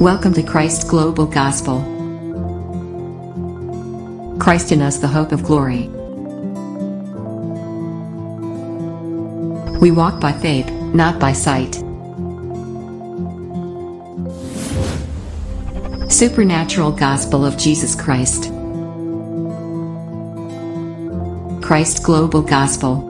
Welcome to Christ Global Gospel. Christ in us, the hope of glory. We walk by faith, not by sight. Supernatural Gospel of Jesus Christ. Christ Global Gospel.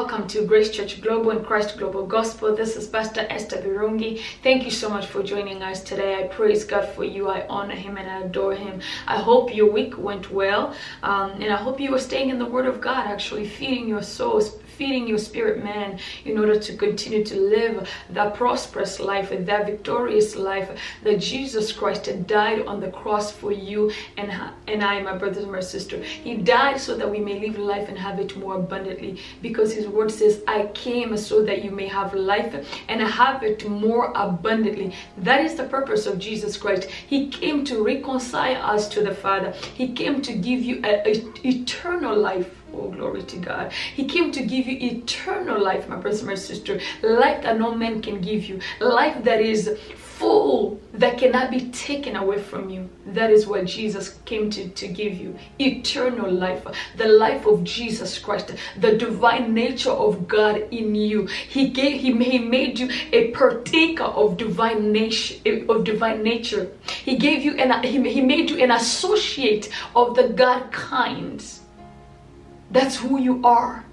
Welcome to Grace Church Global and Christ Global Gospel. This is Pastor Esther Birungi. Thank you so much for joining us today. I praise God for you. I honor Him and I adore Him. I hope your week went well, um, and I hope you were staying in the Word of God, actually feeding your souls, feeding your spirit man in order to continue to live that prosperous life, that victorious life that Jesus Christ died on the cross for you and, and I, my brothers and my sister. He died so that we may live life and have it more abundantly because his word says, I came so that you may have life and have it more abundantly. That is the purpose of Jesus Christ. He came to reconcile us to the Father. He came to give you an eternal life Oh, glory to God. He came to give you eternal life, my brother, my sister. Life that no man can give you. Life that is full, that cannot be taken away from you. That is what Jesus came to, to give you. Eternal life. The life of Jesus Christ. The divine nature of God in you. He gave he, he made you a partaker of divine nature of divine nature. He gave you an he, he made you an associate of the God kind that's who you are.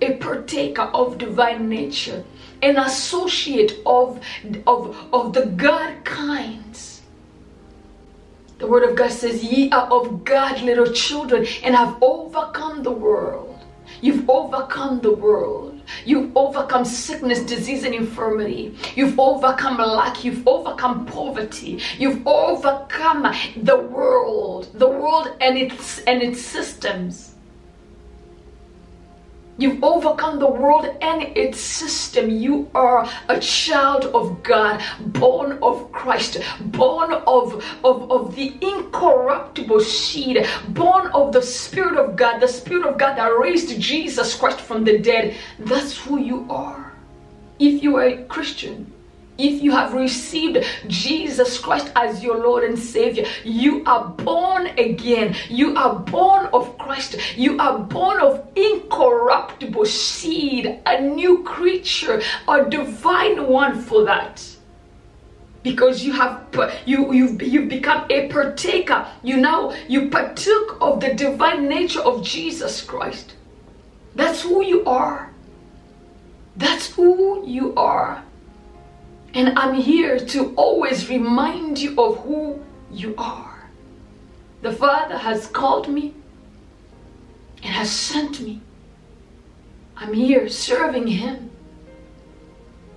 A partaker of divine nature, an associate of, of, of the God kinds. The word of God says, Ye are of God, little children, and have overcome the world. You've overcome the world. You've overcome sickness, disease, and infirmity. You've overcome lack. You've overcome poverty. You've overcome the world, the world and its and its systems. You've overcome the world and its system. You are a child of God, born of Christ, born of, of, of the incorruptible seed, born of the Spirit of God, the Spirit of God that raised Jesus Christ from the dead. That's who you are. If you are a Christian, if you have received Jesus Christ as your Lord and Savior, you are born again. You are born of Christ. You are born of incorruptible seed, a new creature, a divine one for that. Because you have you you've, you've become a partaker. You now you partook of the divine nature of jesus christ. That's who you are. That's who you are and I'm here to always remind you of who you are. The Father has called me and has sent me. I'm here serving Him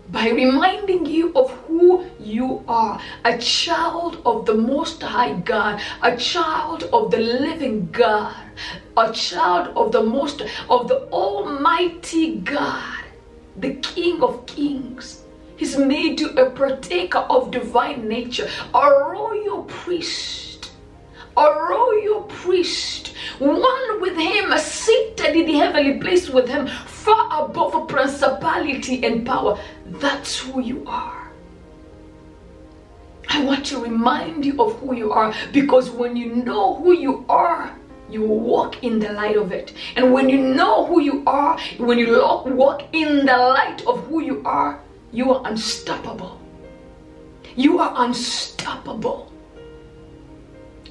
by reminding you of who you are a child of the Most High God, a child of the living God, a child of the Most, of the Almighty God, the King of Kings He's made you a partaker of divine nature, a royal priest, a royal priest, one with him, seated in the heavenly place with him, far above principality and power. That's who you are. I want to remind you of who you are because when you know who you are, you walk in the light of it. And when you know who you are, when you walk in the light of who you are, you are unstoppable. You are unstoppable,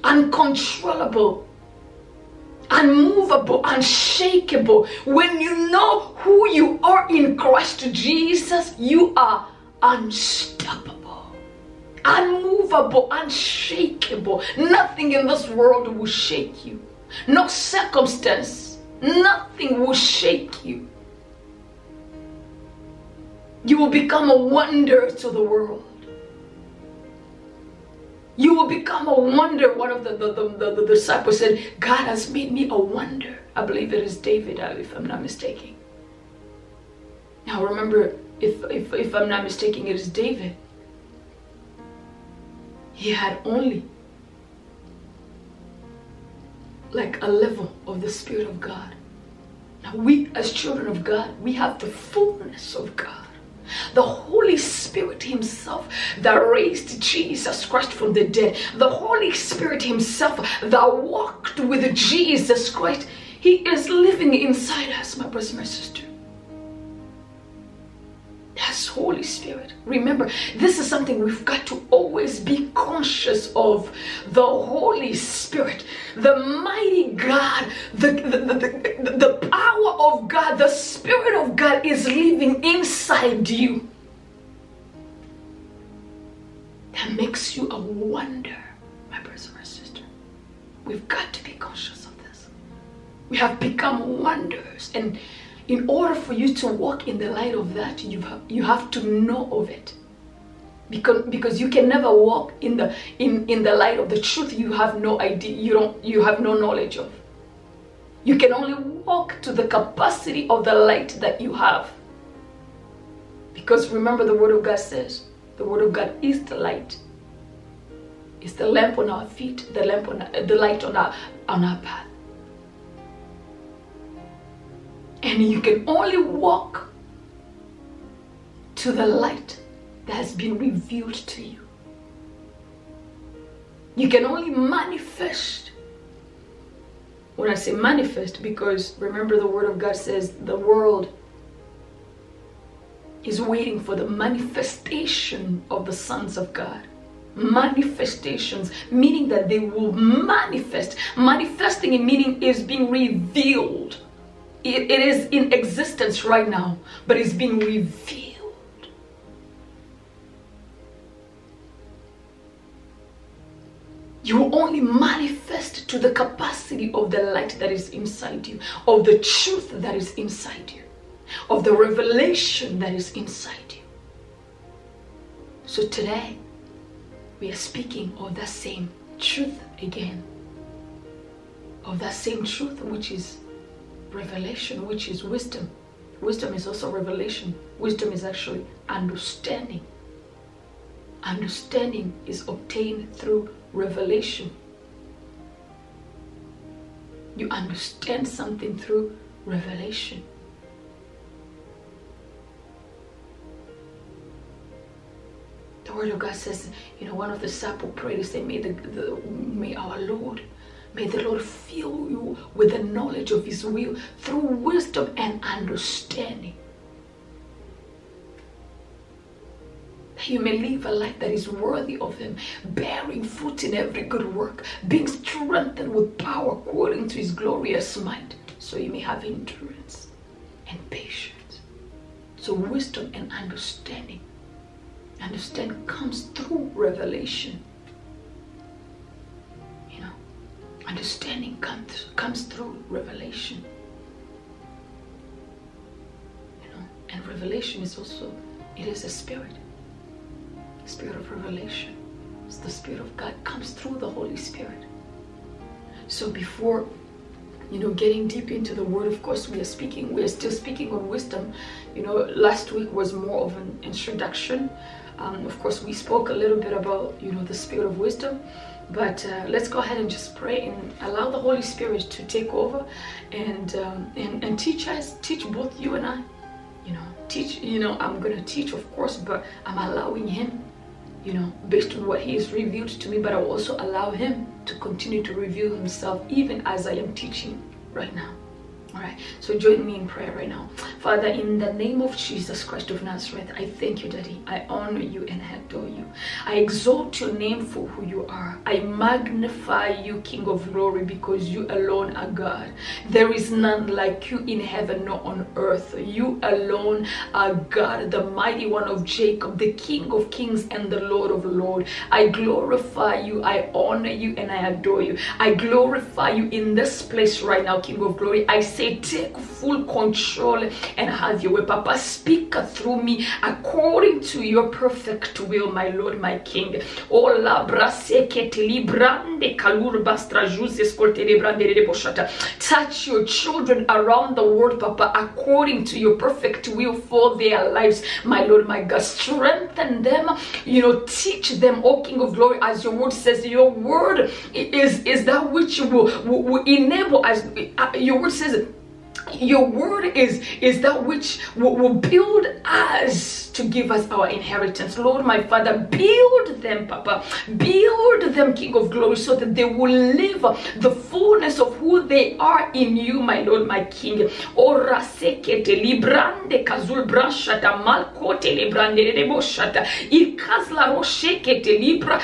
uncontrollable, unmovable, unshakable. When you know who you are in Christ Jesus, you are unstoppable, unmovable, unshakable. Nothing in this world will shake you, no circumstance, nothing will shake you you will become a wonder to the world. You will become a wonder. One of the, the, the, the, disciples said, God has made me a wonder. I believe it is David, uh, if I'm not mistaken. Now remember, if, if, if I'm not mistaken, it is David. He had only like a level of the Spirit of God. Now we as children of God, we have the fullness of God. The Holy Spirit Himself that raised Jesus Christ from the dead, the Holy Spirit Himself that walked with Jesus Christ, He is living inside us, my brothers and my sisters. Holy Spirit. Remember, this is something we've got to always be conscious of. The Holy Spirit, the mighty God, the, the, the, the, power of God, the Spirit of God is living inside you. That makes you a wonder, my brother and sister. We've got to be conscious of this. We have become wonders and in order for you to walk in the light of that you have, you have to know of it. Because because you can never walk in the in in the light of the truth you have no idea you don't you have no knowledge of. You can only walk to the capacity of the light that you have. Because remember the word of god says the word of god is the light. It's the lamp on our feet the lamp on the light on our on our path And you can only walk to the light that has been revealed to you. You can only manifest. When I say manifest, because remember the Word of God says the world is waiting for the manifestation of the sons of God. Manifestations, meaning that they will manifest. Manifesting in meaning is being revealed it, it is in existence right now, but it's being revealed. You only manifest to the capacity of the light that is inside you, of the truth that is inside you, of the revelation that is inside you. So today, we are speaking of that same truth again, of that same truth which is revelation, which is wisdom. Wisdom is also revelation. Wisdom is actually understanding. Understanding is obtained through revelation. You understand something through revelation. The word of God says, you know, one of the disciples prayed, say, may, the, the, may our Lord May the Lord fill you with the knowledge of His will through wisdom and understanding. That you may live a life that is worthy of Him, bearing fruit in every good work, being strengthened with power according to His glorious might, so you may have endurance and patience. So, wisdom and understanding. Understanding comes through revelation understanding comes comes through revelation. You know and revelation is also it is a spirit. Spirit of revelation. It's the spirit of god comes through the holy spirit. So before you know getting deep into the word of course we are speaking we are still speaking on wisdom. You know last week was more of an introduction. Um, of course we spoke a little bit about you know the spirit of wisdom but uh, let's go ahead and just pray and allow the Holy Spirit to take over and, um, and and teach us, teach both you and I. You know, teach. You know, I'm gonna teach, of course, but I'm allowing Him. You know, based on what He has revealed to me, but I will also allow Him to continue to reveal Himself even as I am teaching right now. All right, so join me in prayer right now. Father, in the name of Jesus Christ of Nazareth, I thank you, Daddy. I honor you and adore you. I exalt your name for who you are. I magnify you, King of glory, because you alone are God. There is none like you in heaven nor on earth. You alone are God, the mighty one of Jacob, the King of kings and the Lord of lords. I glorify you, I honor you, and I adore you. I glorify you in this place right now, King of glory. I say say, take full control and have your way. Papa, speak through me according to your perfect will, my Lord, my King. Oh, la librande kalur bastra boshata. Touch your children around the world, Papa, according to your perfect will for their lives, my Lord, my God. Strengthen them, you know, teach them, O King of Glory, as your word says, your word is, is that which will, will, will enable, as uh, your word says, your word is is that which will, will build us to give us our inheritance. Lord my father build them papa. Build them king of glory so that they will live the fullness of who they are in you my lord my king. Ora librande librande libra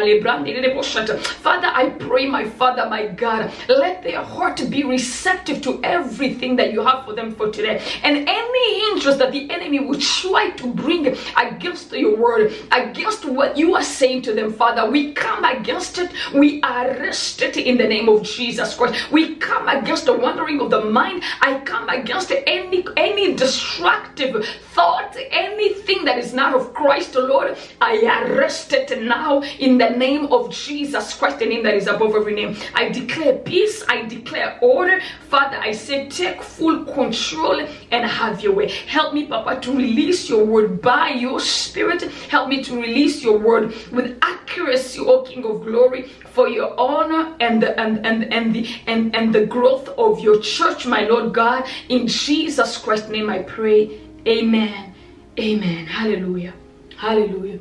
librande father i pray my father my god let their heart be receptive to everything that you have for them for today. And any interest that the enemy would try to bring against your word, against what you are saying to them, Father, we come against it. We arrest it in the name of Jesus Christ. We come against the wandering of the mind. I come against any any destructive thought, anything that is not of Christ, Lord. I arrest it now in the name of Jesus Christ, the name that is above every name. I declare peace. I declare order. Father, I say take full control and have your way. Help me, Papa, to release your word by your spirit. Help me to release your word with accuracy, O King of glory, for your honor and the and and, and the and, and the growth of your church, my Lord God. In Jesus Christ's name I pray. Amen. Amen. Hallelujah. Hallelujah.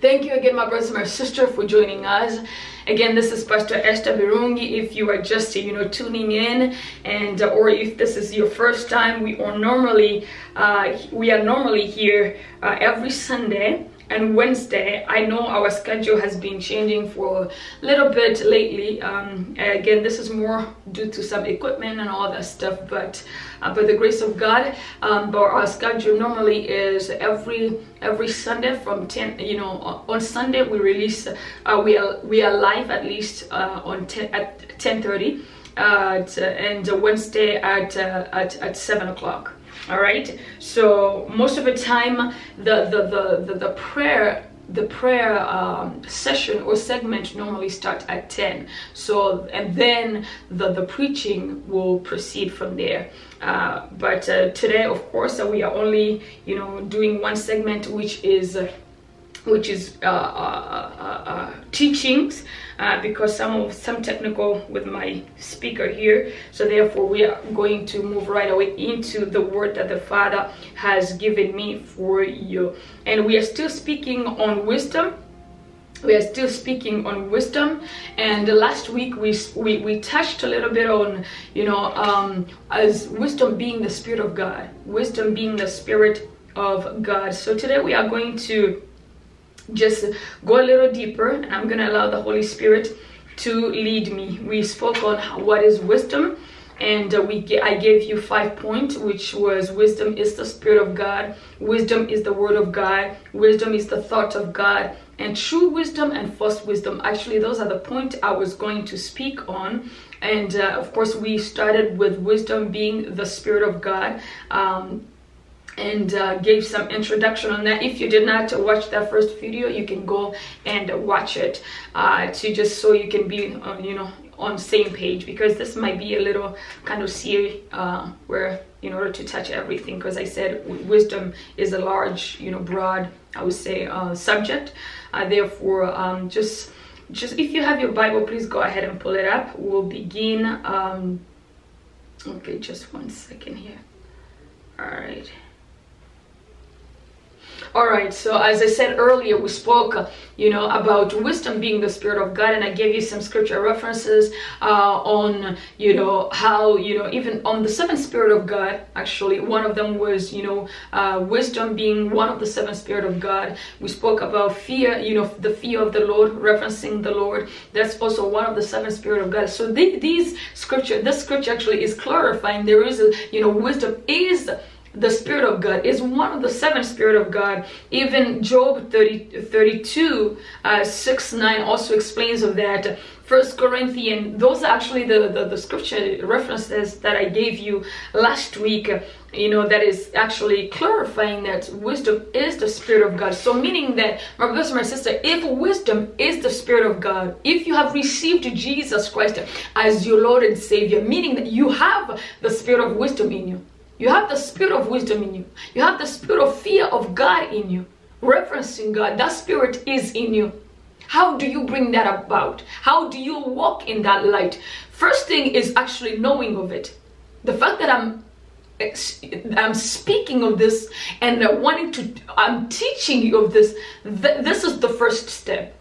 Thank you again, my brothers and my sister, for joining us. Again, this is Pastor Esther Birungi. If you are just you know tuning in, and uh, or if this is your first time, we are normally uh, we are normally here uh, every Sunday and Wednesday. I know our schedule has been changing for a little bit lately. Um, again, this is more due to some equipment and all that stuff, but uh, by the grace of God, um, but our schedule normally is every every Sunday from 10. You know, on Sunday we release. Uh, we are we are live at least uh, on 10 at 10:30, uh, and Wednesday at uh, at at 7 o'clock all right so most of the time the the the the, the prayer the prayer um, session or segment normally starts at 10 so and then the the preaching will proceed from there. Uh, but uh, today of course uh, we are only you know doing one segment which is which is uh, uh, uh, teachings uh, because some of some technical with my speaker here. So therefore we are going to move right away into the word that the father has given me for you. And we are still speaking on wisdom. We are still speaking on wisdom. And last week we we, we touched a little bit on you know um, as wisdom being the spirit of god wisdom being the spirit of god. So today we are going to just go a little deeper. And i'm gonna allow the holy spirit to lead me. We spoke on what is wisdom and uh, we I gave you five points which was wisdom is the spirit of God wisdom is the word of God wisdom is the thought of God and true wisdom and false wisdom. Actually those are the point I was going to speak on and uh, of course we started with wisdom being the spirit of God. Um, and uh, gave some introduction on that. If you did not watch that first video, you can go and watch it uh, to just so you can be, uh, you know, on same page because this might be a little kind of series uh, where in order to touch everything because I said wisdom is a large, you know, broad, I would say, uh, subject. Uh, therefore, um, just just if you have your Bible, please go ahead and pull it up. We'll begin. Um, okay, just one second here. All right all right so as i said earlier we spoke you know about wisdom being the spirit of god and i gave you some scripture references uh, on you know how you know even on the seven spirit of god actually one of them was you know uh, wisdom being one of the seven spirit of god. We spoke about fear you know the fear of the lord referencing the lord. That's also one of the seven spirit of god. So these scripture this scripture actually is clarifying there is a you know wisdom is the spirit of god is one of the seven spirit of god. Even job 30 32 uh, 6 9 also explains of that. First corinthian those are actually the, the the scripture references that i gave you last week you know that is actually clarifying that wisdom is the spirit of god. So meaning that my brothers and my sister if wisdom is the spirit of god if you have received jesus christ as your lord and savior meaning that you have the spirit of wisdom in you you have the spirit of wisdom in you. You have the spirit of fear of God in you. Referencing God. That spirit is in you. How do you bring that about? How do you walk in that light? First thing is actually knowing of it. The fact that I'm I'm speaking of this and wanting to, I'm teaching you of this. Th- this is the first step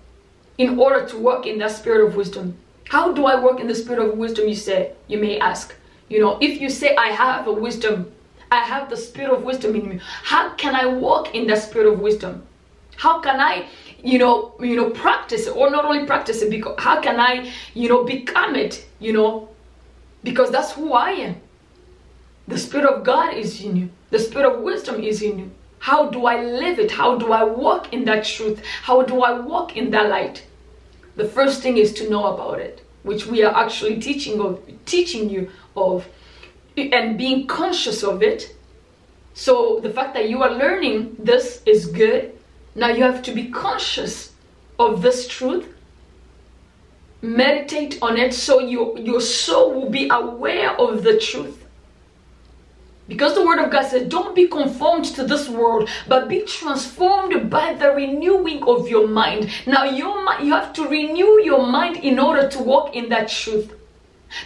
in order to walk in that spirit of wisdom. How do I work in the spirit of wisdom? You say, you may ask. You know, if you say, I have a wisdom, I have the spirit of wisdom in me, how can I walk in the spirit of wisdom? How can I, you know, you know, practice it, or not only practice it, because how can I, you know, become it, you know, because that's who I am. The Spirit of God is in you. The Spirit of wisdom is in you. How do I live it? How do I walk in that truth? How do I walk in that light? The first thing is to know about it, which we are actually teaching of teaching you of and being conscious of it. So the fact that you are learning this is good. Now you have to be conscious of this truth. Meditate on it so your your soul will be aware of the truth because the word of God says, don't be conformed to this world, but be transformed by the renewing of your mind. Now, your you have to renew your mind in order to walk in that truth.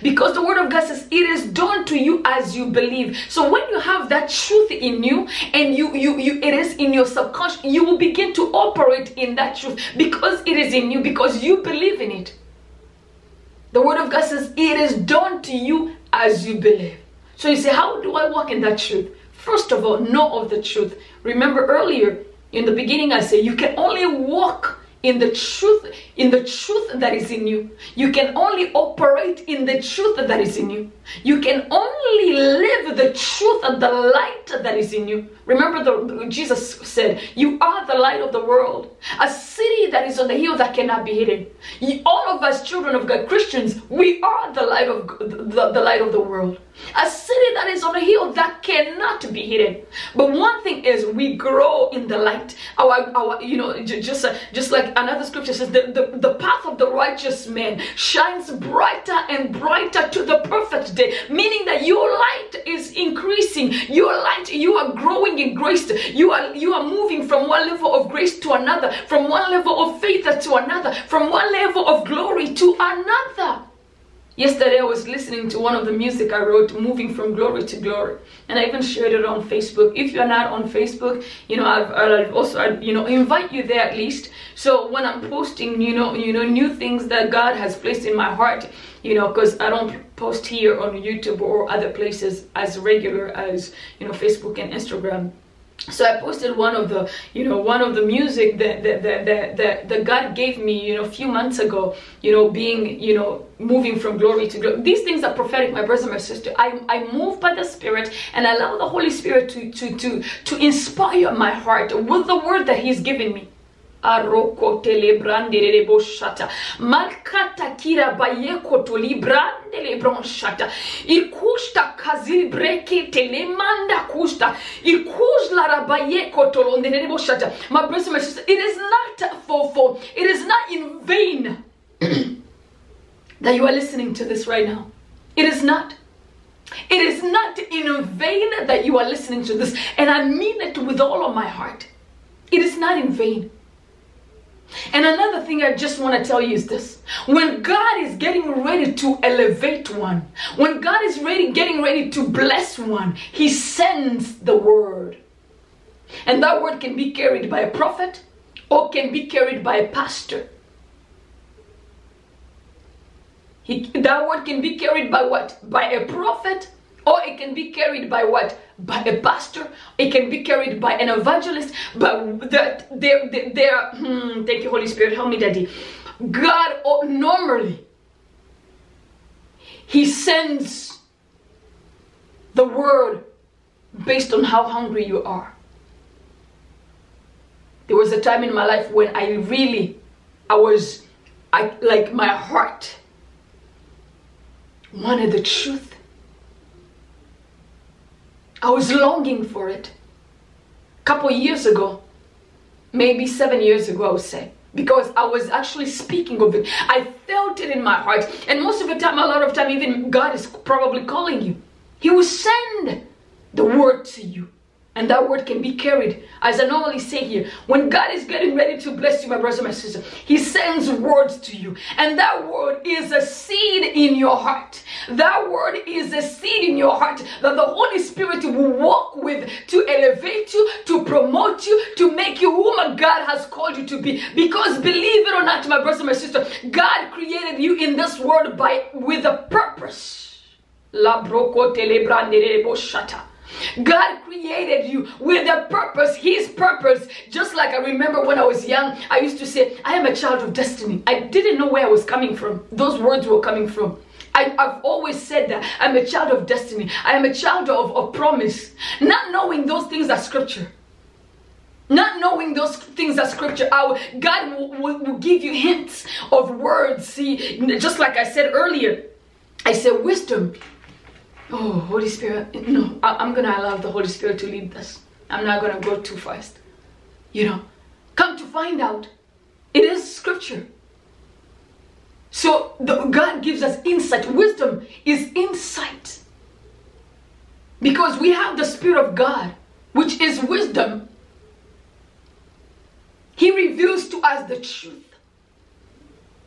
Because the word of God says it is done to you as you believe. So when you have that truth in you and you you you it is in your subconscious, you will begin to operate in that truth because it is in you because you believe in it. The word of God says it is done to you as you believe. So you say, how do I walk in that truth? First of all, know of the truth. Remember earlier in the beginning, I said you can only walk in the truth in the truth that is in you. You can only operate in the truth that is in you. You can only live the truth and the light that is in you. Remember the jesus said you are the light of the world. A city that is on the hill that cannot be hidden. All of us children of god christians we are the light of the, the light of the world. A city that is on a hill that cannot be hidden. But one thing is we grow in the light. Our our you know just uh, just like another scripture says the, the, the path of the righteous man shines brighter and brighter to the perfect day meaning that your light is increasing your light you are growing in grace you are you are moving from one level of grace to another from one level of faith to another from one level of glory to another Yesterday I was listening to one of the music I wrote, Moving from Glory to Glory, and I even shared it on Facebook. If you're not on Facebook, you know I've, I've also I, you know invite you there at least. So when I'm posting, you know you know new things that God has placed in my heart, you know because I don't post here on YouTube or other places as regular as you know Facebook and Instagram so i posted one of the you know one of the music that that, that, that, that, god gave me you know a few months ago you know being you know moving from glory to glory. These things are prophetic my brothers and my sister. I i move by the spirit and allow the holy spirit to to to to inspire my heart with the word that he's given me aroko telebrandere boshata. Malkata kira bayeko to librandele bronshata. Il kusta kazil telemanda kusta il kuzla rabayeko to londere boshata. My brothers and my sisters it is not for for it is not in vain that you are listening to this right now. It is not. It is not in vain that you are listening to this. And i mean it with all of my heart. It is not in vain and another thing I just want to tell you is this. When God is getting ready to elevate one, when God is ready getting ready to bless one, he sends the word. And that word can be carried by a prophet or can be carried by a pastor. He, that word can be carried by what? By a prophet or it can be carried by what? By a pastor. It can be carried by an evangelist. But that there, there hmm, thank you, Holy Spirit. Help me, Daddy. God oh, normally He sends the word based on how hungry you are. There was a time in my life when I really, I was, I like my heart wanted the truth I was longing for it. A couple years ago, maybe seven years ago, I would say, because I was actually speaking of it. I felt it in my heart. And most of the time, a lot of time, even God is probably calling you. He will send the word to you. And that word can be carried. As I normally say here, when God is getting ready to bless you, my brothers and my sister, He sends words to you. And that word is a seed in your heart. That word is a seed in your heart that the Holy Spirit will walk with to elevate you, to promote you, to make you whom God has called you to be. Because believe it or not, my brothers and my sister, God created you in this world by with a purpose. La shata. God created you with a purpose, His purpose. Just like I remember when I was young, I used to say, I am a child of destiny. I didn't know where I was coming from. Those words were coming from. I, have always said that I'm a child of destiny. I am a child of, of promise. Not knowing those things are scripture. Not knowing those things are scripture, our God will, will, will give you hints of words. See, just like I said earlier, I said wisdom oh holy spirit no I, am gonna allow the holy spirit to lead this i'm not gonna go too fast. You know come to find out it is scripture. So the, god gives us insight. Wisdom is insight. Because we have the spirit of god which is wisdom. He reveals to us the truth.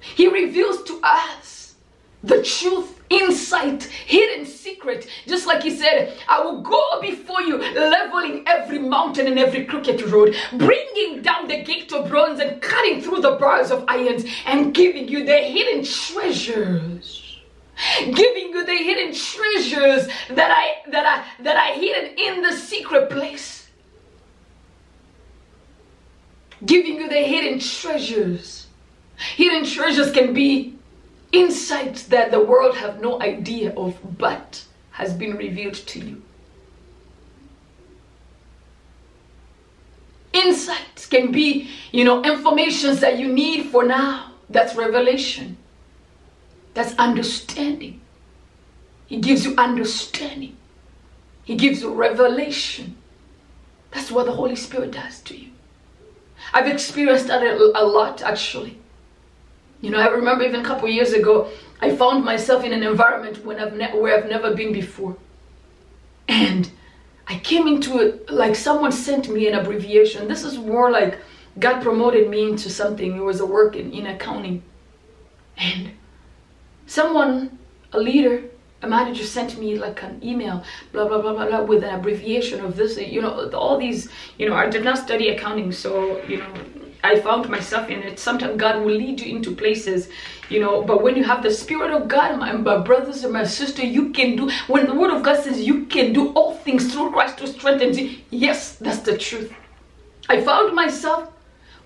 He reveals to us the truth insight, hidden secret. Just like he said, I will go before you, leveling every mountain and every crooked road, bringing down the gate of bronze and cutting through the bars of irons and giving you the hidden treasures. Giving you the hidden treasures that I that I that I hidden in the secret place. Giving you the hidden treasures. Hidden treasures can be insights that the world have no idea of but has been revealed to you. Insights can be you know informations that you need for now. That's revelation. That's understanding. He gives you understanding. He gives you revelation. That's what the holy spirit does to you. I've experienced that a lot actually you know, I remember even a couple years ago, I found myself in an environment when I've where I've never been before. And I came into it like someone sent me an abbreviation. This is more like God promoted me into something. It was a work in, in accounting. And someone, a leader, a manager sent me like an email, blah, blah, blah, blah, blah, with an abbreviation of this, you know, all these, you know, I did not study accounting, so, you know, I found myself in it. Sometimes God will lead you into places, you know. But when you have the Spirit of God, my, my brothers and my sister, you can do. When the Word of God says you can do all things through Christ to strengthen you, yes, that's the truth. I found myself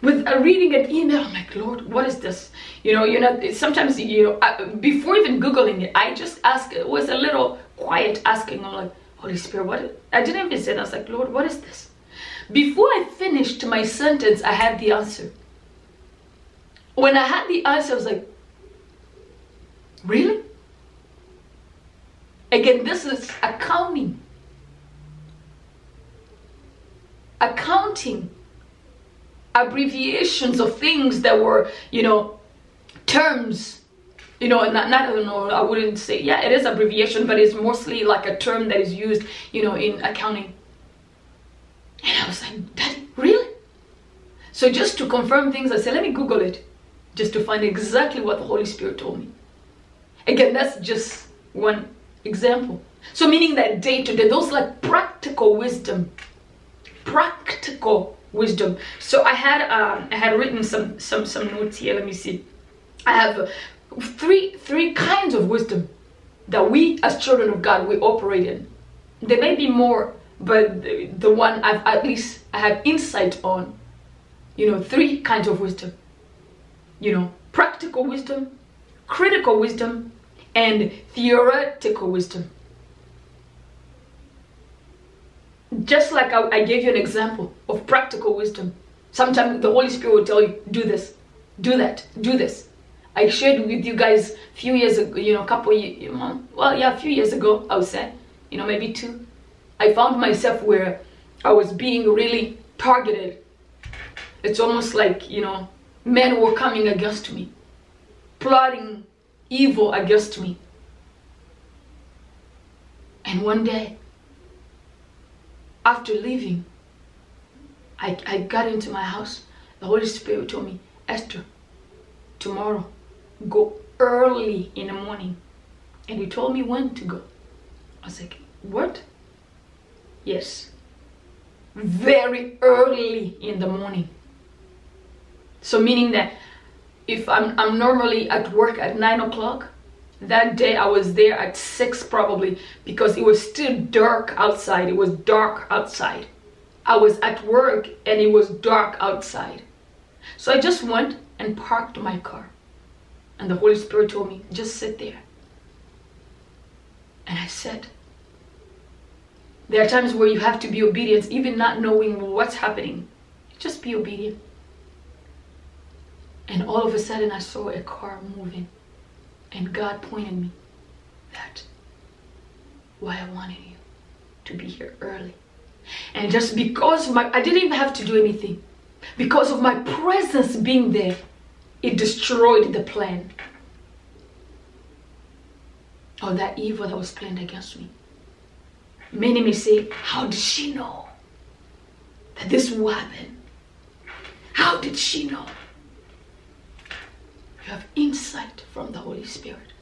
with a reading an email. I'm like, Lord, what is this? You know, you know. Sometimes you know, I, before even googling it, I just ask. It was a little quiet asking. I'm like, Holy Spirit, what? I didn't even say. That. I was like, Lord, what is this? Before I finished my sentence, I had the answer. When I had the answer, I was like, really? Again, this is accounting. Accounting. Abbreviations of things that were, you know, terms. You know, not, not know, I wouldn't say, yeah, it is abbreviation, but it's mostly like a term that is used, you know, in accounting. And I was like, Daddy, really? So just to confirm things, I said, let me Google it just to find exactly what the Holy Spirit told me. Again, that's just one example. So meaning that day to day, those like practical wisdom, practical wisdom. So I had um, I had written some some some notes here. Let me see. I have three three kinds of wisdom that we as children of God we operate in. There may be more but the, the one I've at least I have insight on, you know, three kinds of wisdom. You know, practical wisdom, critical wisdom, and theoretical wisdom. Just like I, I gave you an example of practical wisdom. Sometimes the Holy Spirit will tell you, do this, do that, do this. I shared with you guys a few years ago, you know, a couple, you know, well, yeah, a few years ago, I would say, you know, maybe two I found myself where I was being really targeted. It's almost like, you know, men were coming against me, plotting evil against me. And one day, after leaving, I, I got into my house. The Holy Spirit told me, Esther, tomorrow, go early in the morning. And he told me when to go. I was like, what? Yes. Very early in the morning. So meaning that if I'm, I'm normally at work at nine o'clock, that day I was there at six probably because it was still dark outside. It was dark outside. I was at work and it was dark outside. So I just went and parked my car. And the Holy Spirit told me, just sit there. And I said, there are times where you have to be obedient, even not knowing what's happening. Just be obedient. And all of a sudden, I saw a car moving. And God pointed me that why I wanted you to be here early. And just because my I didn't even have to do anything. Because of my presence being there, it destroyed the plan of that evil that was planned against me. Many may say, How did she know that this will happen? How did she know? You have insight from the Holy Spirit,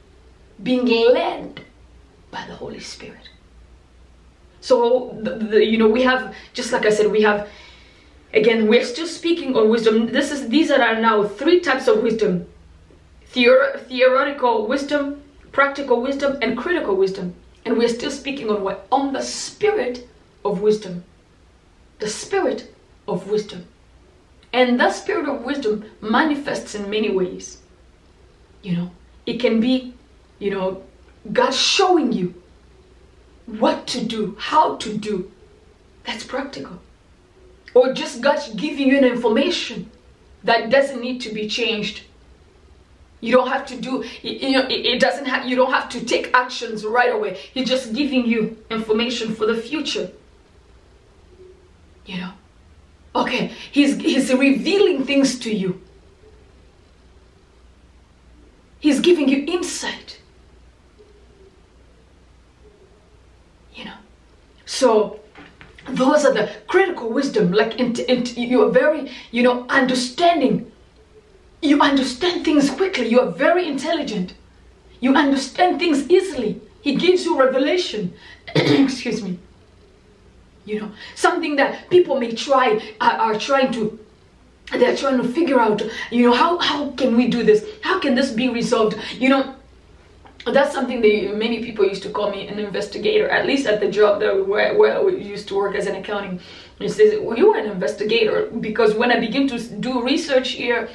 being led by the Holy Spirit. So, the, the, you know, we have, just like I said, we have, again, we're still speaking on wisdom. This is, these are now three types of wisdom Theor- theoretical wisdom, practical wisdom, and critical wisdom. And we're still speaking on what? On the spirit of wisdom. The spirit of wisdom. And that spirit of wisdom manifests in many ways. You know, it can be, you know, God showing you what to do, how to do. That's practical. Or just God giving you an information that doesn't need to be changed. You don't have to do, you know, it doesn't have, you don't have to take actions right away. He's just giving you information for the future. You know? Okay, he's, he's revealing things to you. He's giving you insight. You know? So, those are the critical wisdom. Like, in, you're very, you know, understanding you understand things quickly. You are very intelligent. You understand things easily. He gives you revelation. Excuse me. You know, something that people may try, are, are trying to they're trying to figure out you know how how can we do this how can this be resolved you know that's something that many people used to call me an investigator at least at the job that where, where we used to work as an accounting it says well, you are an investigator because when i begin to do research here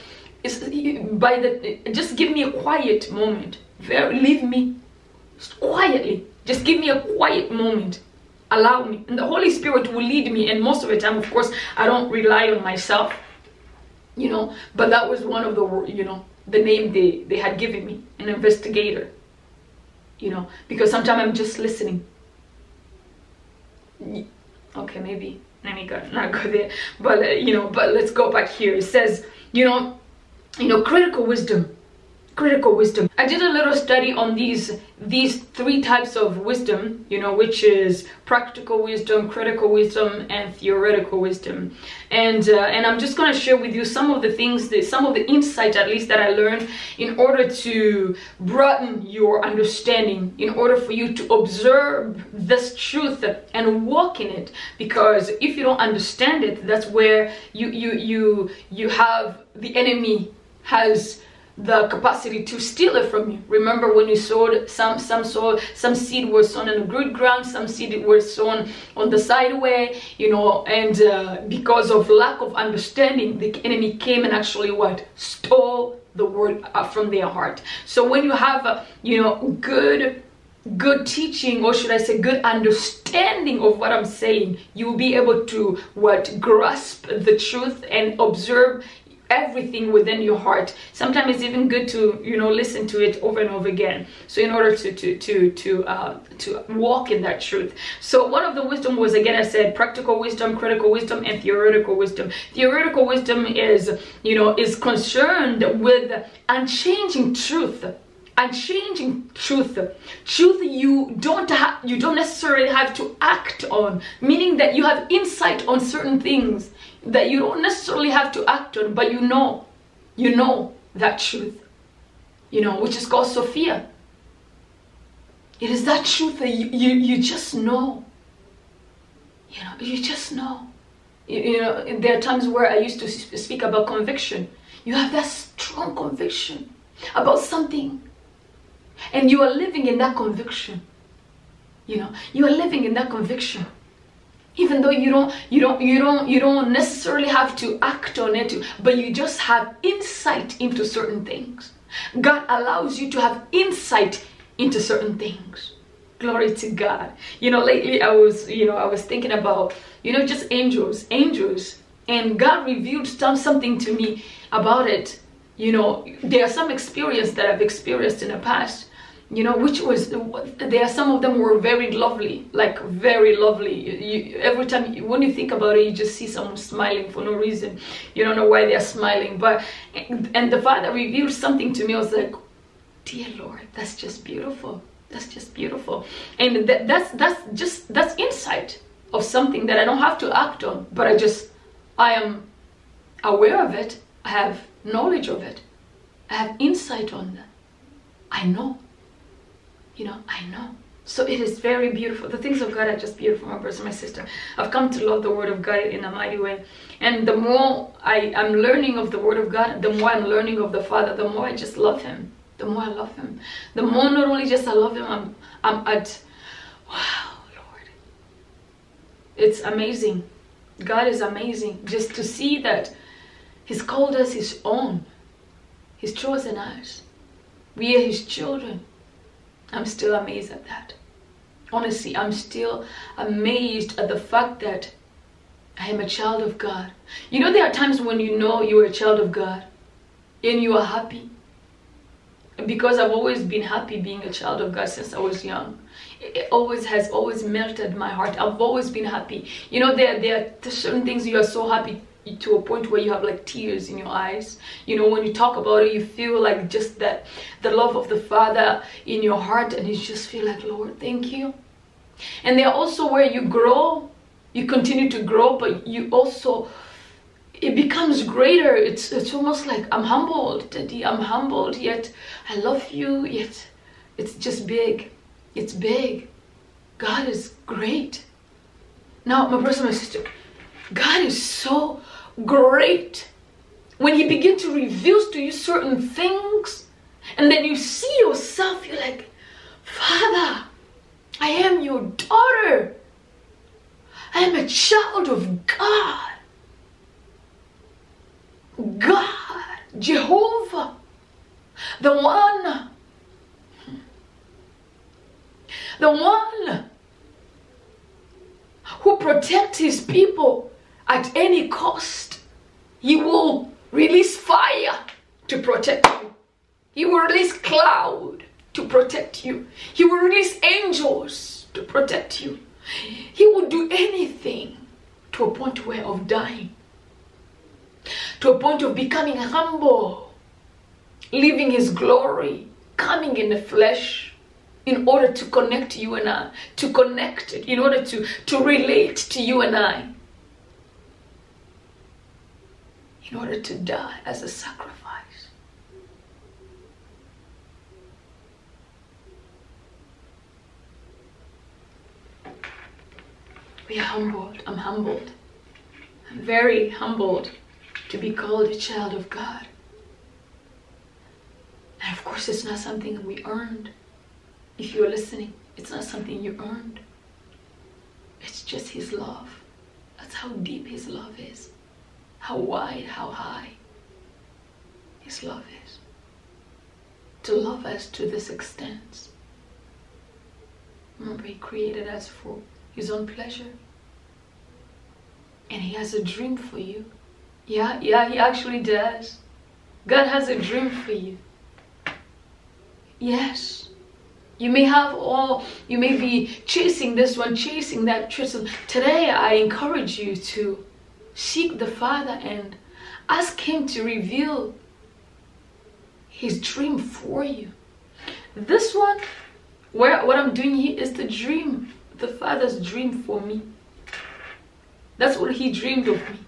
it's by the just give me a quiet moment. Very leave me. Quietly. Just give me a quiet moment. Allow me. And the holy spirit will lead me. And most of the time of course i don't rely on myself you know. But that was one of the you know the name they they had given me an investigator you know. Because sometimes i'm just listening. Okay maybe. Let me go not go there. But uh, you know but let's go back here. It says you know you know critical wisdom critical wisdom. I did a little study on these these three types of wisdom you know which is practical wisdom critical wisdom and theoretical wisdom. And uh, and i'm just going to share with you some of the things that some of the insight at least that i learned in order to broaden your understanding in order for you to observe this truth and walk in it. Because if you don't understand it that's where you you you you have the enemy has the capacity to steal it from you. Remember when you sowed some some soil, some seed was sown in a good ground, some seed was sown on the sideway, you know, and uh, because of lack of understanding, the enemy came and actually what stole the word uh, from their heart. So when you have, you know, good good teaching or should i say good understanding of what i'm saying you will be able to what grasp the truth and observe everything within your heart. Sometimes it's even good to you know listen to it over and over again. So in order to to to to uh, to walk in that truth. So one of the wisdom was again i said practical wisdom critical wisdom and theoretical wisdom. Theoretical wisdom is you know is concerned with unchanging truth. Unchanging truth. Truth you don't have you don't necessarily have to act on. Meaning that you have insight on certain things that you don't necessarily have to act on but you know you know that truth you know which is called sophia. It is that truth that you, you, you just know. You know you just know. You, you know there are times where i used to speak about conviction. You have that strong conviction about something and you are living in that conviction. You know you are living in that conviction even though you don't you don't you don't you don't necessarily have to act on it but you just have insight into certain things. God allows you to have insight into certain things. Glory to god. You know lately i was you know i was thinking about you know just angels angels and god revealed some something to me about it. You know there are some experience that i've experienced in the past you know which was there some of them were very lovely like very lovely. You, every time when you think about it you just see someone smiling for no reason. You don't know why they're smiling but and the father revealed something to me i was like dear lord that's just beautiful. That's just beautiful. And that, that's that's just that's insight of something that i don't have to act on but i just i am aware of it. I have knowledge of it. I have insight on that. I know you know, I know. So it is very beautiful. The things of God are just beautiful, my brother, my sister. I've come to love the Word of God in a mighty way. And the more I, am learning of the Word of God, the more I'm learning of the Father, the more I just love Him. The more I love Him. The more not only just I love Him, I'm, I'm at, wow, Lord. It's amazing. God is amazing. Just to see that He's called us His own. He's chosen us. We are His children. I'm still amazed at that. Honestly, I'm still amazed at the fact that I am a child of God. You know, there are times when you know you're a child of God and you are happy. Because I've always been happy being a child of God since I was young. It always has always melted my heart. I've always been happy. You know, there, there are certain things you are so happy to a point where you have like tears in your eyes. You know when you talk about it you feel like just that the love of the father in your heart and you just feel like lord thank you. And they're also where you grow. You continue to grow but you also it becomes greater. It's it's almost like i'm humbled daddy i'm humbled yet i love you yet it's just big. It's big. God is great. Now my brother my sister god is so great. When he begins to reveal to you certain things and then you see yourself you're like father i am your daughter. I am a child of god. God jehovah the one the one who protects his people at any cost. He will release fire to protect you. He will release cloud to protect you. He will release angels to protect you. He will do anything to a point where of dying, to a point of becoming humble, living his glory, coming in the flesh in order to connect you and I, to connect it, in order to, to relate to you and I. in order to die as a sacrifice. We are humbled. I'm humbled. I'm very humbled to be called a child of God. And of course, it's not something we earned. If you're listening, it's not something you earned. It's just His love. That's how deep His love is how wide, how high His love is. To love us to this extent. Remember, He created us for His own pleasure. And He has a dream for you. Yeah, yeah, He actually does. God has a dream for you. Yes. You may have all, you may be chasing this one, chasing that. Chasing. Today, I encourage you to seek the Father and ask Him to reveal His dream for you. This one, where what I'm doing here is the dream, the Father's dream for me. That's what He dreamed of me.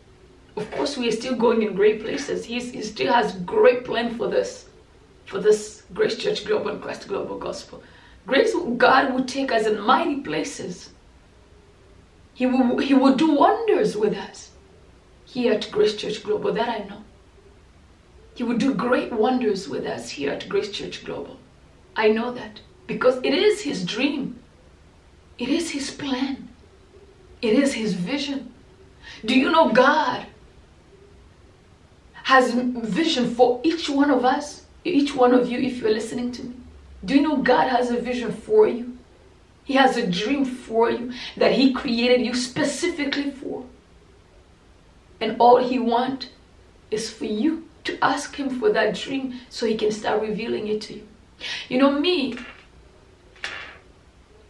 Of course, we are still going in great places. He's, he still has great plan for this, for this Grace Church Global and Christ Global Gospel. Grace, God will take us in mighty places. He will, he will do wonders with us here at Grace Church Global, that I know. He will do great wonders with us here at Grace Church Global. I know that because it is His dream, it is His plan, it is His vision. Do you know God has a vision for each one of us, each one of you, if you're listening to me? Do you know God has a vision for you? He has a dream for you that He created you specifically for. And all He wants is for you to ask Him for that dream so He can start revealing it to you. You know, me,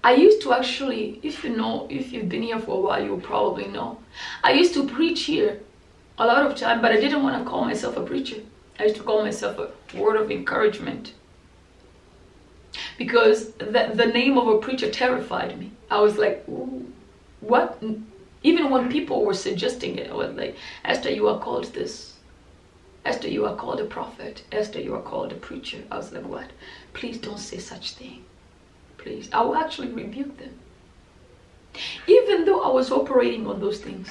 I used to actually, if you know, if you've been here for a while, you'll probably know. I used to preach here a lot of time, but I didn't want to call myself a preacher. I used to call myself a word of encouragement. Because the, the name of a preacher terrified me. I was like, what? Even when people were suggesting it, was like, Esther, you are called this. Esther, you are called a prophet. Esther, you are called a preacher. I was like, what? Please don't say such thing. Please. I will actually rebuke them. Even though I was operating on those things.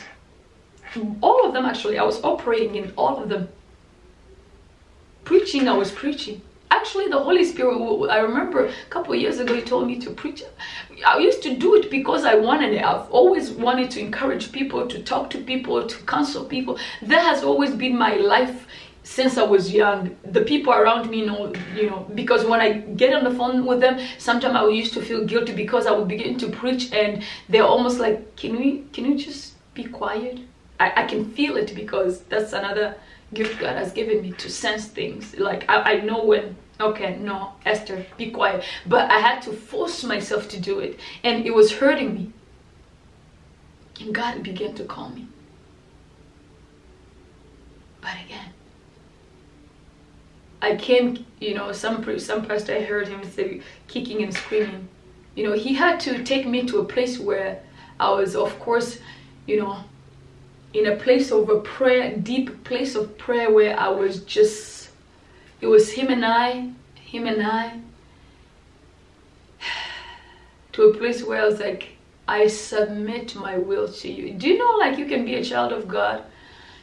All of them actually, I was operating in all of them. Preaching, I was preaching actually the holy spirit i remember a couple years ago he told me to preach. I used to do it because i wanted it. I've always wanted to encourage people to talk to people to counsel people. That has always been my life since I was young, the people around me know, you know, because when I get on the phone with them, sometimes I used to feel guilty because I would begin to preach and they're almost like, can we, can you just be quiet? I, I can feel it because that's another gift God has given me to sense things. Like I, I know when okay no esther be quiet. But i had to force myself to do it and it was hurting me. And god began to call me. But again i came you know some some pastor i heard him say kicking and screaming. You know he had to take me to a place where i was of course you know in a place of a prayer deep place of prayer where i was just it was him and I, him and I, to a place where I was like, I submit my will to you. Do you know, like, you can be a child of God?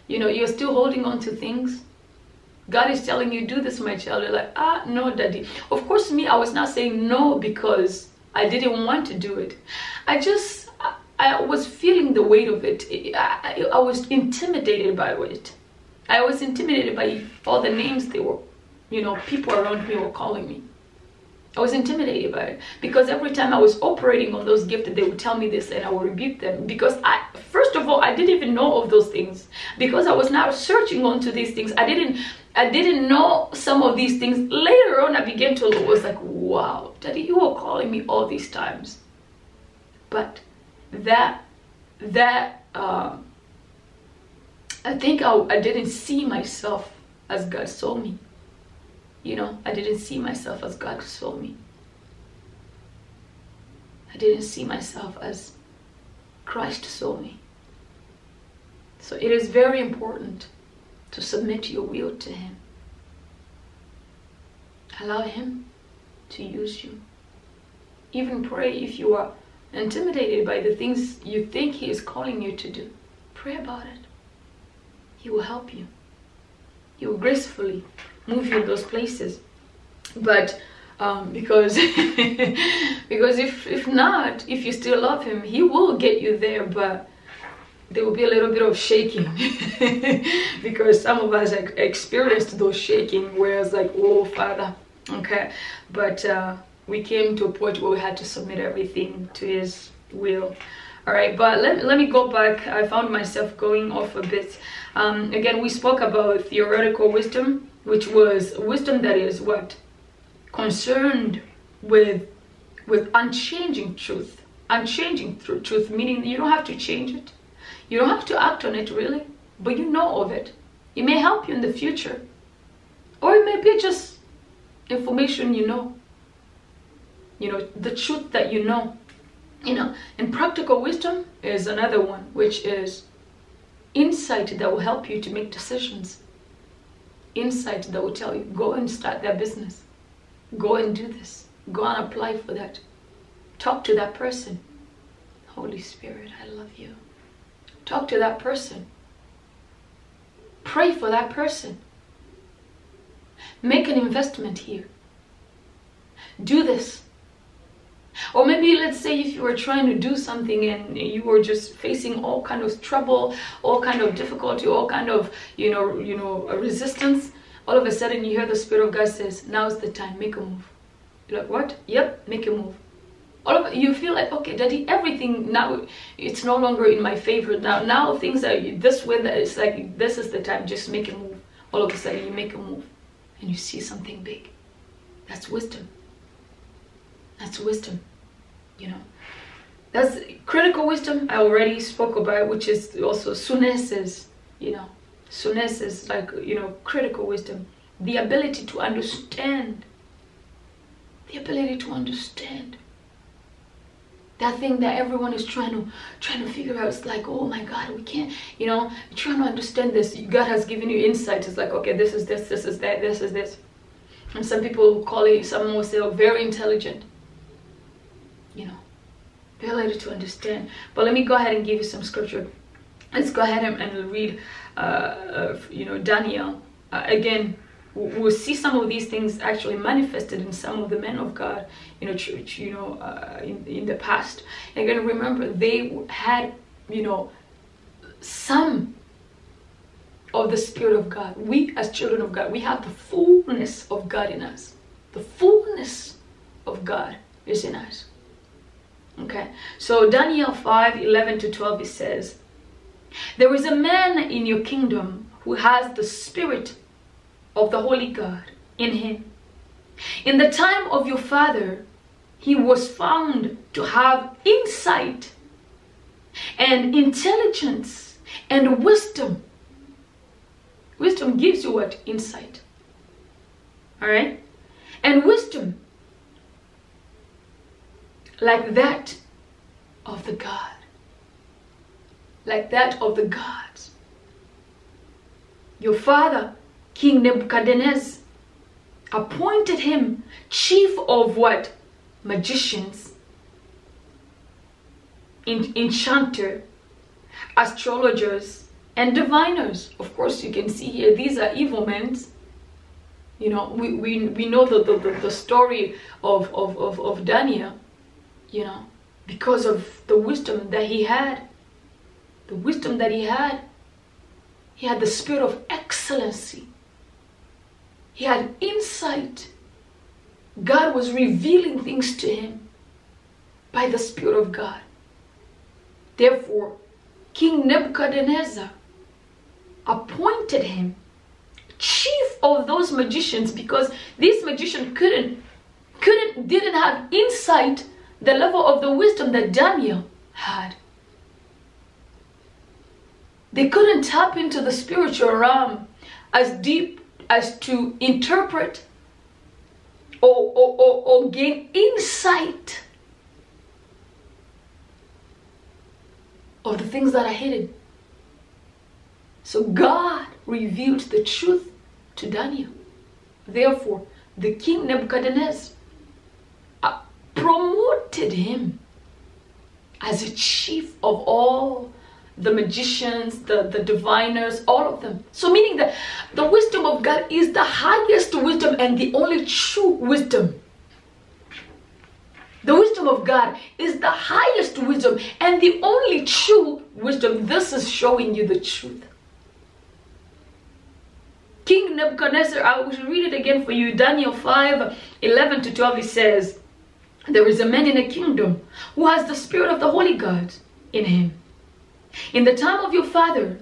You know, you're still holding on to things. God is telling you, do this, my child. You're like, ah, no, daddy. Of course, me, I was not saying no because I didn't want to do it. I just, I, was feeling the weight of it. I, I, was intimidated by it. I was intimidated by all the names they were you know, people around me were calling me. I was intimidated by it because every time I was operating on those gifts, they would tell me this and I would rebuke them. Because I, first of all, I didn't even know of those things because I was now searching onto these things. I didn't, I didn't know some of these things. Later on, I began to. Was like, wow, Daddy, you were calling me all these times. But that, that, um, I think I, I didn't see myself as God saw me you know, I didn't see myself as God saw me. I didn't see myself as Christ saw me. So it is very important to submit your will to Him. Allow Him to use you. Even pray if you are intimidated by the things you think He is calling you to do. Pray about it. He will help you. He will gracefully move you in those places but um, because because if if not if you still love him he will get you there but there will be a little bit of shaking because some of us experienced those shaking where it's like oh father okay but uh, we came to a point where we had to submit everything to his will. All right but let, let me go back. I found myself going off a bit. Um, again we spoke about theoretical wisdom which was wisdom that is what? Concerned with with unchanging truth. Unchanging truth meaning you don't have to change it. You don't have to act on it really but you know of it. It may help you in the future. Or it may be just information you know you know the truth that you know. You know and practical wisdom is another one which is insight that will help you to make decisions. Insight that will tell you go and start that business. Go and do this. Go and apply for that. Talk to that person. Holy spirit i love you. Talk to that person. Pray for that person. Make an investment here. Do this or maybe let's say if you were trying to do something and you were just facing all kind of trouble all kind of difficulty all kind of you know you know resistance all of a sudden you hear the spirit of god says now's the time. Make a move. You're like what? Yep make a move. All of you feel like okay daddy everything now it's no longer in my favor. Now now things are this way that it's like this is the time. Just make a move. All of a sudden you make a move and you see something big. That's wisdom. That's wisdom, you know. That's critical wisdom I already spoke about, which is also sunesis, you know. Sunes is like, you know, critical wisdom. The ability to understand. The ability to understand. That thing that everyone is trying to trying to figure out. It's like, oh my God, we can't, you know, trying to understand this. God has given you insight. It's like, okay, this is this, this is that, this is this. And some people call it, some will say, oh, very intelligent you know, ability to understand. But let me go ahead and give you some scripture. Let's go ahead and, and read, uh, you know, Daniel. Uh, again, we'll see some of these things actually manifested in some of the men of God, you know, church, you know, uh, in, in the past. And again, remember, they had, you know, some of the Spirit of God. We, as children of God, we have the fullness of God in us. The fullness of God is in us. Okay, so Daniel 5 11 to 12 it says, There is a man in your kingdom who has the spirit of the Holy God in him. In the time of your father, he was found to have insight and intelligence and wisdom. Wisdom gives you what? Insight. All right? And wisdom like that of the God, like that of the gods. Your father, King Nebuchadnezzar, appointed him chief of what? Magicians, enchanter, astrologers, and diviners. Of course, you can see here, these are evil men. You know, we, we, we know the, the, the story of, of, of, of Daniel you know, because of the wisdom that he had. The wisdom that he had. He had the spirit of excellency. He had insight. God was revealing things to him by the Spirit of God. Therefore, King Nebuchadnezzar appointed him chief of those magicians because these magicians couldn't couldn't didn't have insight the level of the wisdom that Daniel had. They couldn't tap into the spiritual realm as deep as to interpret or, or, or, or gain insight of the things that are hidden. So God revealed the truth to Daniel. Therefore, the king Nebuchadnezzar promoted him as a chief of all the magicians, the, the diviners, all of them. So, meaning that the wisdom of God is the highest wisdom and the only true wisdom. The wisdom of God is the highest wisdom and the only true wisdom. This is showing you the truth. King Nebuchadnezzar, I will read it again for you. Daniel 5 11 to 12, it says, there is a man in a kingdom who has the spirit of the holy God in him. In the time of your father,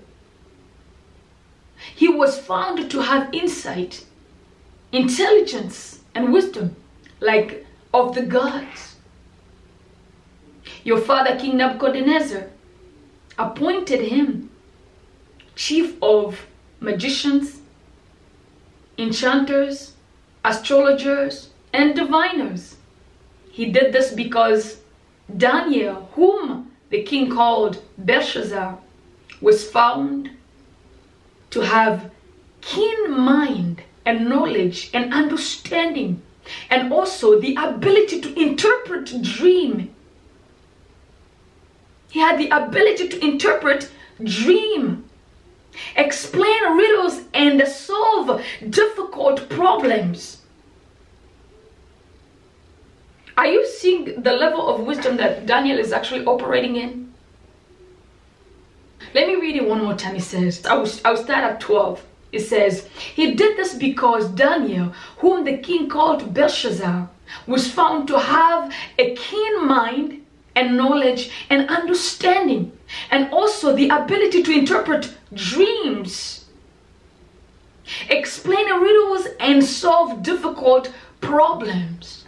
he was found to have insight, intelligence, and wisdom like of the gods. Your father, King Nebuchadnezzar, appointed him chief of magicians, enchanters, astrologers, and diviners he did this because Daniel, whom the king called Belshazzar, was found to have keen mind and knowledge and understanding and also the ability to interpret dream. He had the ability to interpret dream explain riddles and solve difficult problems are you seeing the level of wisdom that daniel is actually operating in? Let me read it one more time. It says i will, I will start at 12 it says, He did this because Daniel, whom the king called Belshazzar, was found to have a keen mind and knowledge and understanding, and also the ability to interpret dreams, explain riddles, and solve difficult problems.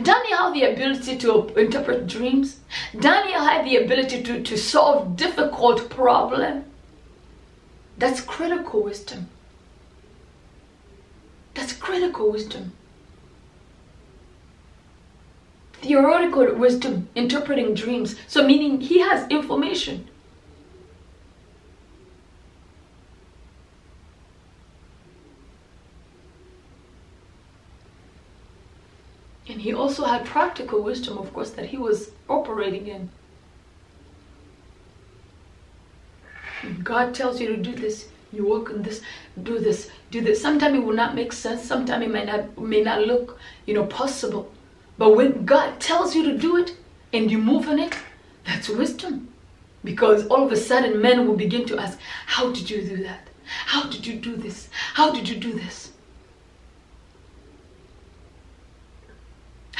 Daniel had the ability to interpret dreams. Daniel had the ability to, to solve difficult problems. That's critical wisdom. That's critical wisdom. Theoretical wisdom, interpreting dreams. So, meaning he has information. He also had practical wisdom, of course, that he was operating in. God tells you to do this, you work on this, do this, do this. Sometimes it will not make sense. Sometimes it may not may not look, you know, possible. But when God tells you to do it and you move on it, that's wisdom. Because all of a sudden men will begin to ask, How did you do that? How did you do this? How did you do this?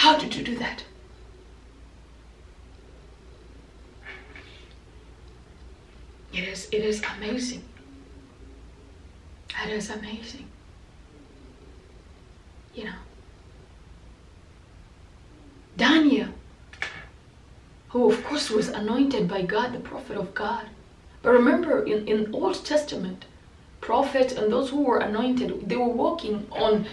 How did you do that? It is, it is amazing. It is amazing. You know. Daniel, who of course was anointed by God, the prophet of God. But remember, in, in Old Testament, prophets and those who were anointed, they were walking on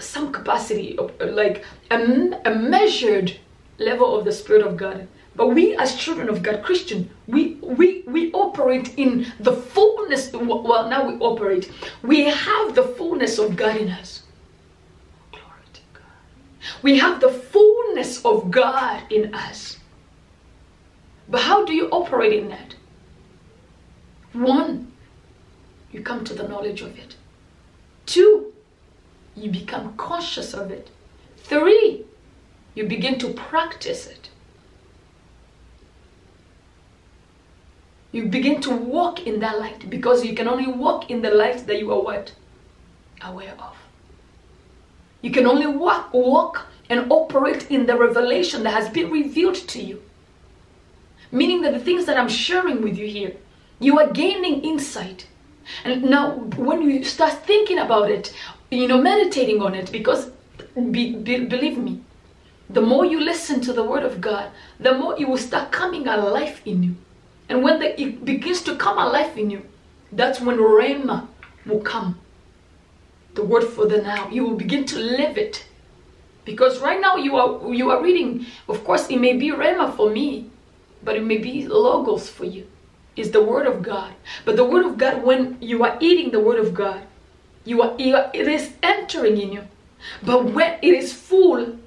some capacity, of, like a, a measured level of the Spirit of God. But we as children of God, Christian, we we we operate in the fullness. Well, now we operate. We have the fullness of God in us. Glory to God. We have the fullness of God in us. But how do you operate in that? One, you come to the knowledge of it. Two, you become conscious of it. Three, you begin to practice it. You begin to walk in that light because you can only walk in the light that you are what? Aware of. You can only walk, walk and operate in the revelation that has been revealed to you. Meaning that the things that I'm sharing with you here, you are gaining insight. And now, when you start thinking about it, you know, meditating on it, because be, be, believe me, the more you listen to the Word of God, the more it will start coming alive in you. And when the, it begins to come alive in you, that's when Rhema will come. The word for the now. You will begin to live it. Because right now you are you are reading, of course, it may be Rhema for me, but it may be logos for you. It's the word of God. But the word of God, when you are eating the word of God, you are, it is entering in you. But when it is full,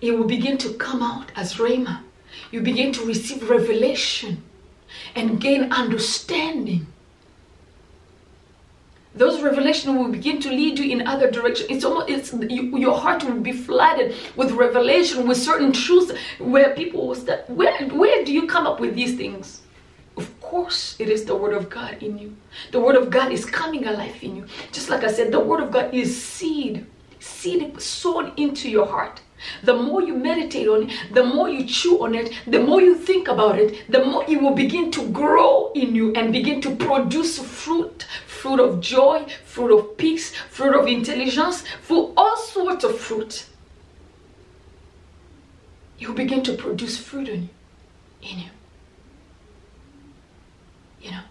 it will begin to come out as Rhema. You begin to receive revelation and gain understanding those revelations will begin to lead you in other directions. It's almost it's you, your heart will be flooded with revelation, with certain truths, where people will start. Where where do you come up with these things? Of course, it is the word of God in you. The word of God is coming alive in you. Just like I said, the word of God is seed, seed sown into your heart. The more you meditate on it, the more you chew on it, the more you think about it, the more it will begin to grow in you and begin to produce fruit fruit of joy, fruit of peace, fruit of intelligence, fruit, all sorts of fruit. You begin to produce fruit in you. In you. You know.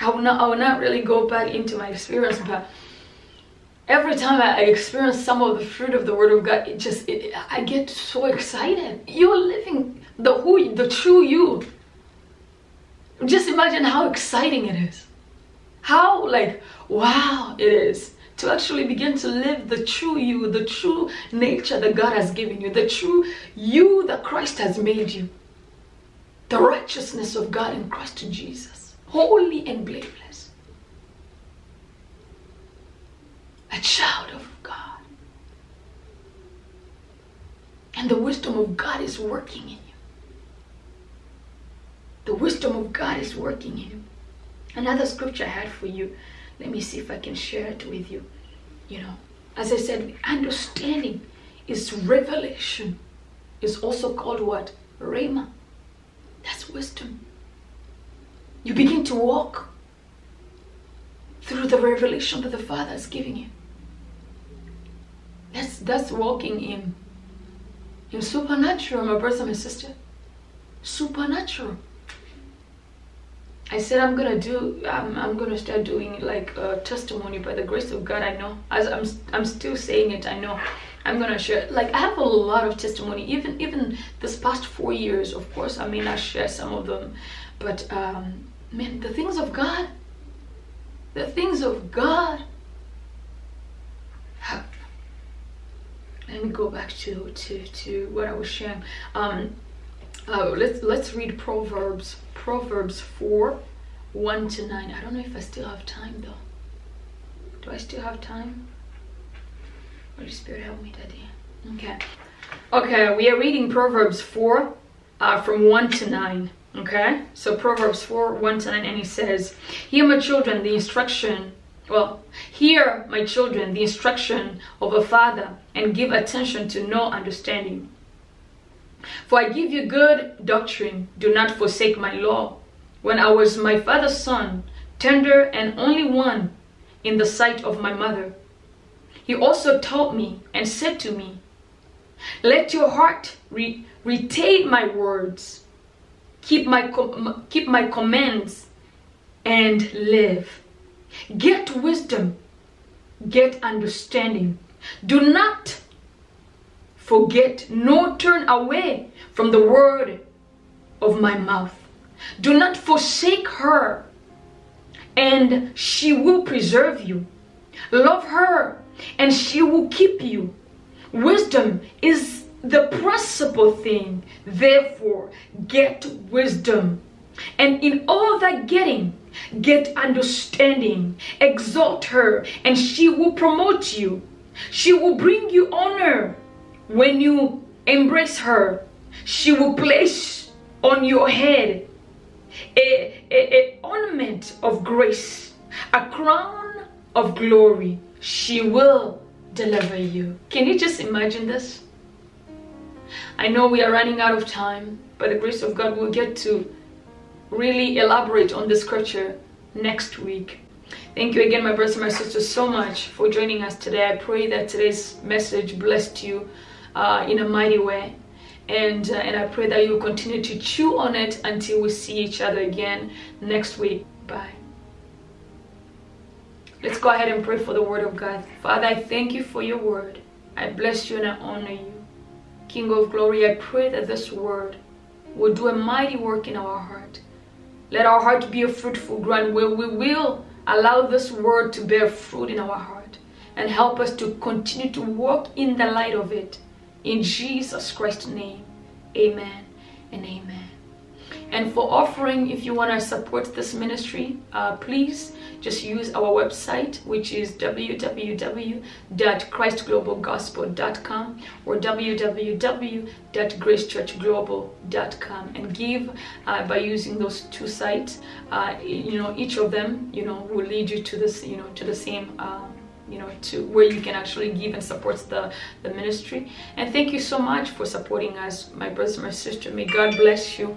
I will not I will not really go back into my experience, but every time I experience some of the fruit of the Word of God, it just it, I get so excited. You're living the who, the true you. Just imagine how exciting it is. How like wow it is to actually begin to live the true you, the true nature that God has given you, the true you that Christ has made you. The righteousness of God in Christ Jesus, holy and blameless. A child of God. And the wisdom of God is working in you. The wisdom of God is working in you. Another scripture I had for you let me see if I can share it with you. You know, as I said, understanding is revelation. Is also called what? Rhema. That's wisdom. You begin to walk through the revelation that the Father is giving you. That's that's walking in in supernatural, my brother, my sister. Supernatural. I said I'm gonna do. I'm, I'm gonna start doing like a testimony by the grace of God. I know. As I'm, I'm still saying it. I know. I'm gonna share. Like I have a lot of testimony. Even even this past four years, of course. I may not share some of them, but um, man, the things of God. The things of God. Let me go back to to to what I was sharing. Um, uh, let's let's read Proverbs Proverbs 4 1 to 9. I don't know if I still have time though. Do I still have time? Holy Spirit, help me, Daddy. Okay. Okay, we are reading Proverbs 4 uh, from 1 to 9. Okay? So Proverbs 4 1 to 9, and he says, Hear, my children, the instruction. Well, hear, my children, the instruction of a father, and give attention to know understanding for I give you good doctrine. Do not forsake my law. When I was my father's son, tender and only one in the sight of my mother, he also taught me and said to me, Let your heart re- retain my words, keep my, keep my commands, and live. Get wisdom, get understanding. Do not forget nor turn away from the word of my mouth. Do not forsake her, and she will preserve you. Love her, and she will keep you. Wisdom is the principal thing. Therefore, get wisdom. And in all that getting, get understanding. Exalt her, and she will promote you. She will bring you honor when you embrace her, she will place on your head a, a, a ornament of grace, a crown of glory. She will deliver you. Can you just imagine this? I know we are running out of time, but the grace of God will get to really elaborate on the scripture next week. Thank you again, my brothers and my sisters, so much for joining us today. I pray that today's message blessed you uh, in a mighty way. And, uh, and I pray that you continue to chew on it until we see each other again next week. Bye. Let's go ahead and pray for the word of God. Father, I thank you for your word. I bless you and I honor you. King of glory, I pray that this word will do a mighty work in our heart. Let our heart be a fruitful ground where we will allow this word to bear fruit in our heart and help us to continue to walk in the light of it in Jesus Christ's name, amen and amen. And for offering, if you want to support this ministry, uh, please just use our website, which is www.christglobalgospel.com or www.gracechurchglobal.com and give uh, by using those two sites. Uh, you know, each of them, you know, will lead you to this, you know, to the same. Um, you know to where you can actually give and support the the ministry and thank you so much for supporting us my brothers and my sister may god bless you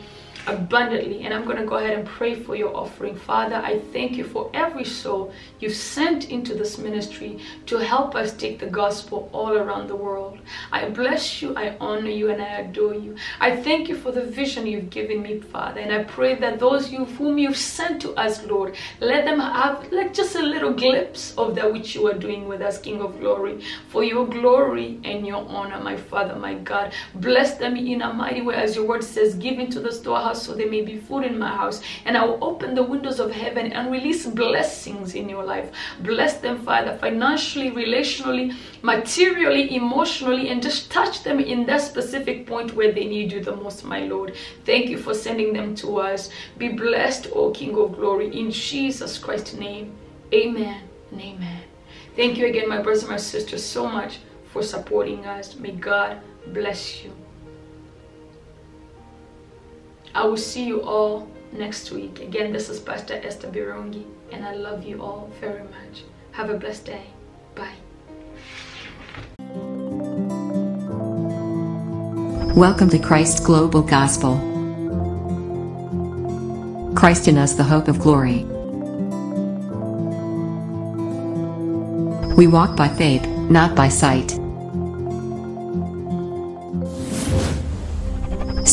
abundantly. And I'm going to go ahead and pray for your offering. Father, I thank you for every soul you've sent into this ministry to help us take the gospel all around the world. I bless you, I honor you, and I adore you. I thank you for the vision you've given me, Father. And I pray that those you whom you've sent to us, Lord, let them have like just a little glimpse of that which you are doing with us, King of glory, for your glory and your honor, my Father, my God. Bless them in a mighty way, as your word says, give into the storehouse so there may be food in my house. And I will open the windows of heaven and release blessings in your life. Bless them, Father, financially, relationally, materially, emotionally, and just touch them in that specific point where they need you the most, my Lord. Thank you for sending them to us. Be blessed, O King of glory, in Jesus Christ's name. Amen and amen. Thank you again, my brothers and my sisters, so much for supporting us. May God bless you. I will see you all next week. Again, this is Pastor Esther Birungi, and I love you all very much. Have a blessed day. Bye. Welcome to Christ Global Gospel. Christ in us, the hope of glory. We walk by faith, not by sight.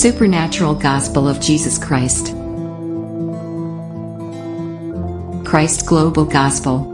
Supernatural Gospel of Jesus Christ. Christ Global Gospel.